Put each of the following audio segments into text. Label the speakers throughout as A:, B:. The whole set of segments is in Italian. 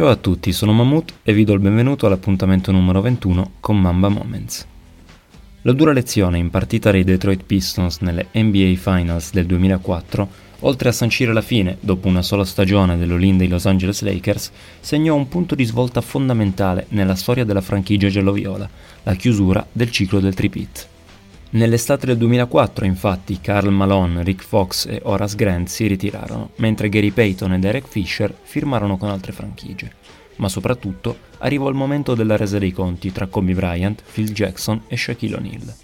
A: Ciao a tutti, sono Mammut e vi do il benvenuto all'appuntamento numero 21 con Mamba Moments. La dura lezione impartita dai Detroit Pistons nelle NBA Finals del 2004, oltre a sancire la fine, dopo una sola stagione dell'Olin dei Los Angeles Lakers, segnò un punto di svolta fondamentale nella storia della franchigia gialloviola, la chiusura del ciclo del tripit. Nell'estate del 2004, infatti, Karl Malone, Rick Fox e Horace Grant si ritirarono, mentre Gary Payton e Derek Fisher firmarono con altre franchigie. Ma soprattutto arrivò il momento della resa dei conti tra Kobe Bryant, Phil Jackson e Shaquille O'Neal.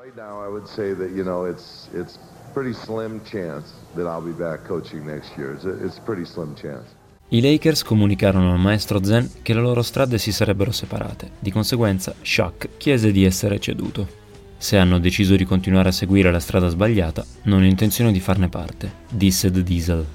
A: Right now I would say that, you know, it's, it's pretty slim chance that I'll be back coaching next year. It's a, it's a pretty slim chance. I Lakers comunicarono al maestro Zen che le loro strade si sarebbero separate, di conseguenza Shaq chiese di essere ceduto. Se hanno deciso di continuare a seguire la strada sbagliata, non ho intenzione di farne parte, disse The Diesel.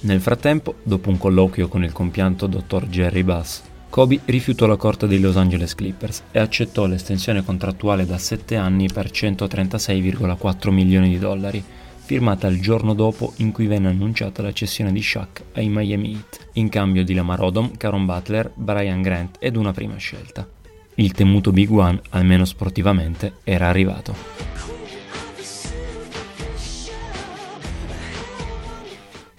A: Nel frattempo, dopo un colloquio con il compianto dottor Jerry Bass, Kobe rifiutò la corte dei Los Angeles Clippers e accettò l'estensione contrattuale da 7 anni per 136,4 milioni di dollari, firmata il giorno dopo in cui venne annunciata la cessione di Shaq ai Miami Heat, in cambio di Lamar Odom, Caron Butler, Brian Grant ed una prima scelta. Il temuto Big One, almeno sportivamente, era arrivato.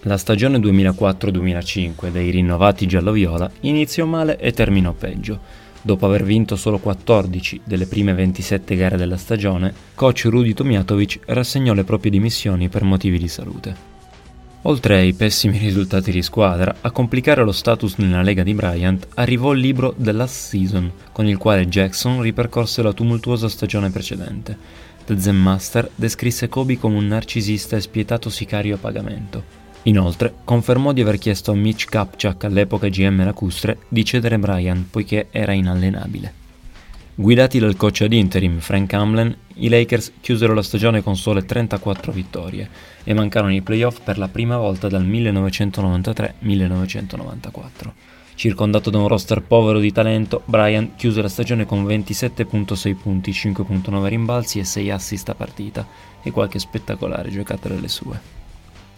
A: La stagione 2004-2005 dei rinnovati giallo-viola iniziò male e terminò peggio. Dopo aver vinto solo 14 delle prime 27 gare della stagione, coach Rudy Tomiatovic rassegnò le proprie dimissioni per motivi di salute. Oltre ai pessimi risultati di squadra, a complicare lo status nella lega di Bryant arrivò il libro The Last Season, con il quale Jackson ripercorse la tumultuosa stagione precedente. The Zen Master descrisse Kobe come un narcisista e spietato sicario a pagamento. Inoltre, confermò di aver chiesto a Mitch Kapchak, all'epoca GM lacustre, di cedere Bryant poiché era inallenabile. Guidati dal coach ad interim Frank Hamlen, i Lakers chiusero la stagione con sole 34 vittorie e mancarono i playoff per la prima volta dal 1993-1994. Circondato da un roster povero di talento, Brian chiuse la stagione con 27.6 punti, 5.9 rimbalzi e 6 assist a partita e qualche spettacolare giocata delle sue.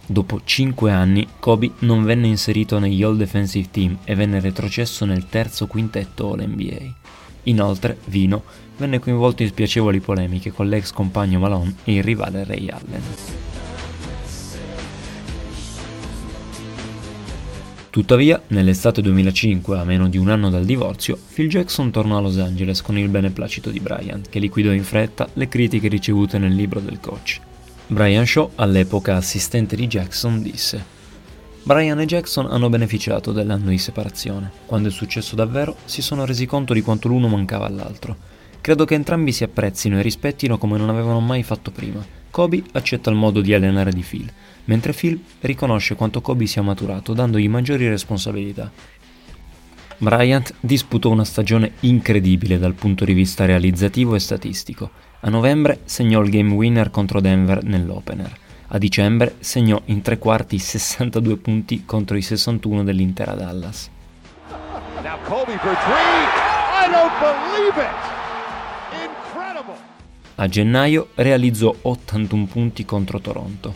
A: Dopo 5 anni, Kobe non venne inserito negli All Defensive Team e venne retrocesso nel terzo quintetto All-NBA. Inoltre, Vino venne coinvolto in spiacevoli polemiche con l'ex compagno Malone e il rivale Ray Allen. Tuttavia, nell'estate 2005, a meno di un anno dal divorzio, Phil Jackson tornò a Los Angeles con il beneplacito di Bryant, che liquidò in fretta le critiche ricevute nel libro del coach. Brian Shaw, all'epoca assistente di Jackson, disse Brian e Jackson hanno beneficiato dell'anno di separazione. Quando è successo davvero, si sono resi conto di quanto l'uno mancava all'altro. Credo che entrambi si apprezzino e rispettino come non avevano mai fatto prima. Kobe accetta il modo di allenare di Phil, mentre Phil riconosce quanto Kobe sia maturato, dandogli maggiori responsabilità. Bryant disputò una stagione incredibile dal punto di vista realizzativo e statistico. A novembre segnò il game winner contro Denver nell'opener. A dicembre segnò in tre quarti 62 punti contro i 61 dell'intera Dallas. A gennaio realizzò 81 punti contro Toronto.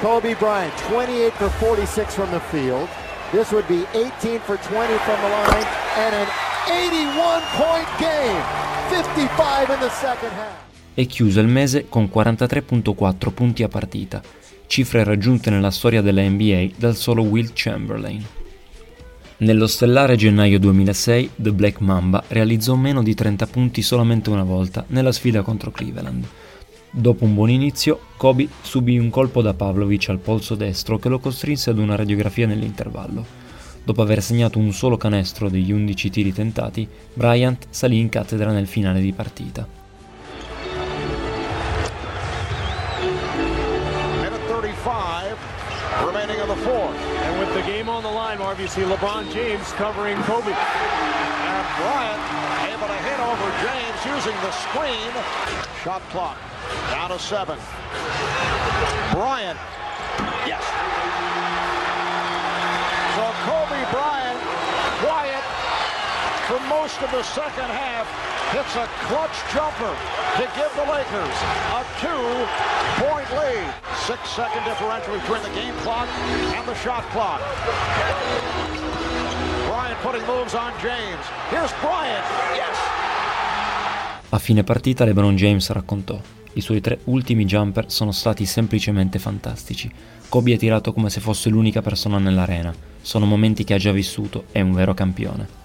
A: Kobe Bryant 28 for 46 from the field. This would be 18 for 20 from the line and an 81 point game. 55 in the second half e chiuse il mese con 43.4 punti a partita, cifre raggiunte nella storia della NBA dal solo Will Chamberlain. Nello stellare gennaio 2006, The Black Mamba realizzò meno di 30 punti solamente una volta nella sfida contro Cleveland. Dopo un buon inizio, Kobe subì un colpo da Pavlovic al polso destro che lo costrinse ad una radiografia nell'intervallo. Dopo aver segnato un solo canestro degli 11 tiri tentati, Bryant salì in cattedra nel finale di partita. You see LeBron James covering Kobe. And Bryant able to hit over James using the screen. Shot clock down to seven. Bryant. Yes. So Kobe Bryant, quiet for most of the second half, hits a clutch jumper to give the Lakers a two-point lead. Six-second differential between the game clock and the shot clock. A fine partita LeBron James raccontò i suoi tre ultimi jumper sono stati semplicemente fantastici. Kobe ha tirato come se fosse l'unica persona nell'arena. Sono momenti che ha già vissuto, è un vero campione.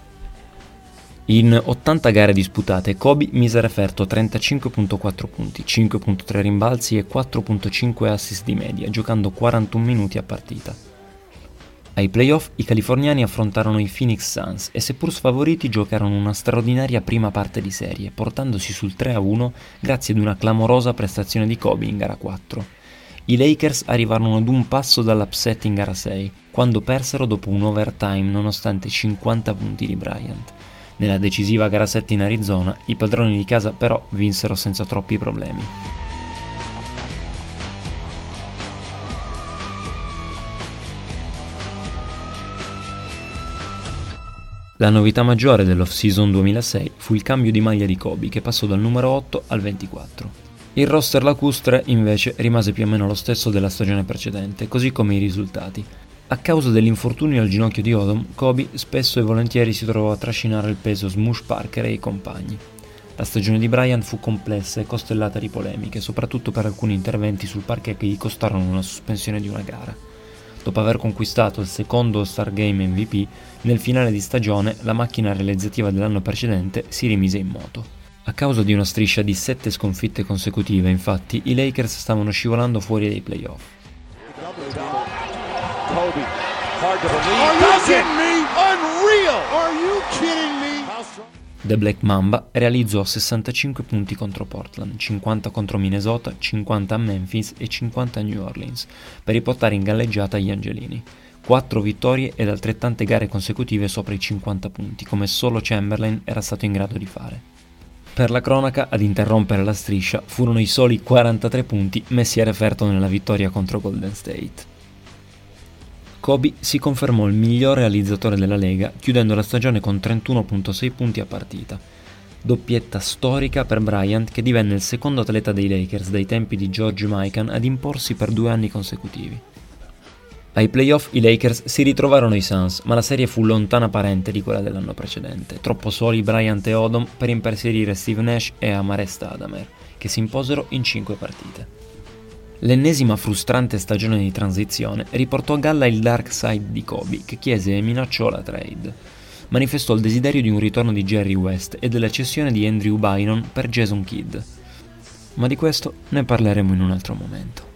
A: In 80 gare disputate, Kobe mise a referto 35.4 punti, 5.3 rimbalzi e 4.5 assist di media, giocando 41 minuti a partita. Ai playoff i californiani affrontarono i Phoenix Suns e seppur sfavoriti giocarono una straordinaria prima parte di serie, portandosi sul 3-1 grazie ad una clamorosa prestazione di Kobe in gara 4. I Lakers arrivarono ad un passo dall'upset in gara 6, quando persero dopo un overtime nonostante 50 punti di Bryant. Nella decisiva gara 7 in Arizona, i padroni di casa però vinsero senza troppi problemi. La novità maggiore dell'off-season 2006 fu il cambio di maglia di Kobe che passò dal numero 8 al 24. Il roster lacustre invece rimase più o meno lo stesso della stagione precedente, così come i risultati, a causa dell'infortunio al ginocchio di Odom, Kobe spesso e volentieri si trovò a trascinare il peso Smush Parker e i compagni. La stagione di Bryant fu complessa e costellata di polemiche, soprattutto per alcuni interventi sul parquet che gli costarono una sospensione di una gara. Dopo aver conquistato il secondo Star Game MVP, nel finale di stagione la macchina realizzativa dell'anno precedente si rimise in moto. A causa di una striscia di sette sconfitte consecutive, infatti, i Lakers stavano scivolando fuori dai playoff. Hard to believe. Are you kidding me? Unreal! Are you kidding me? The Black Mamba realizzò 65 punti contro Portland, 50 contro Minnesota, 50 a Memphis e 50 a New Orleans, per riportare in galleggiata gli Angelini. 4 vittorie ed altrettante gare consecutive sopra i 50 punti, come solo Chamberlain era stato in grado di fare. Per la cronaca, ad interrompere la striscia furono i soli 43 punti messi a referto nella vittoria contro Golden State. Kobe si confermò il miglior realizzatore della Lega, chiudendo la stagione con 31.6 punti a partita. Doppietta storica per Bryant che divenne il secondo atleta dei Lakers dai tempi di George Mikan ad imporsi per due anni consecutivi. Ai playoff i Lakers si ritrovarono i Suns, ma la serie fu lontana parente di quella dell'anno precedente, troppo soli Bryant e Odom per imperserire Steve Nash e Amare Stadamer, che si imposero in 5 partite. L'ennesima frustrante stagione di transizione riportò a galla il dark side di Kobe, che chiese e minacciò la trade. Manifestò il desiderio di un ritorno di Jerry West e della cessione di Andrew Byron per Jason Kidd. Ma di questo ne parleremo in un altro momento.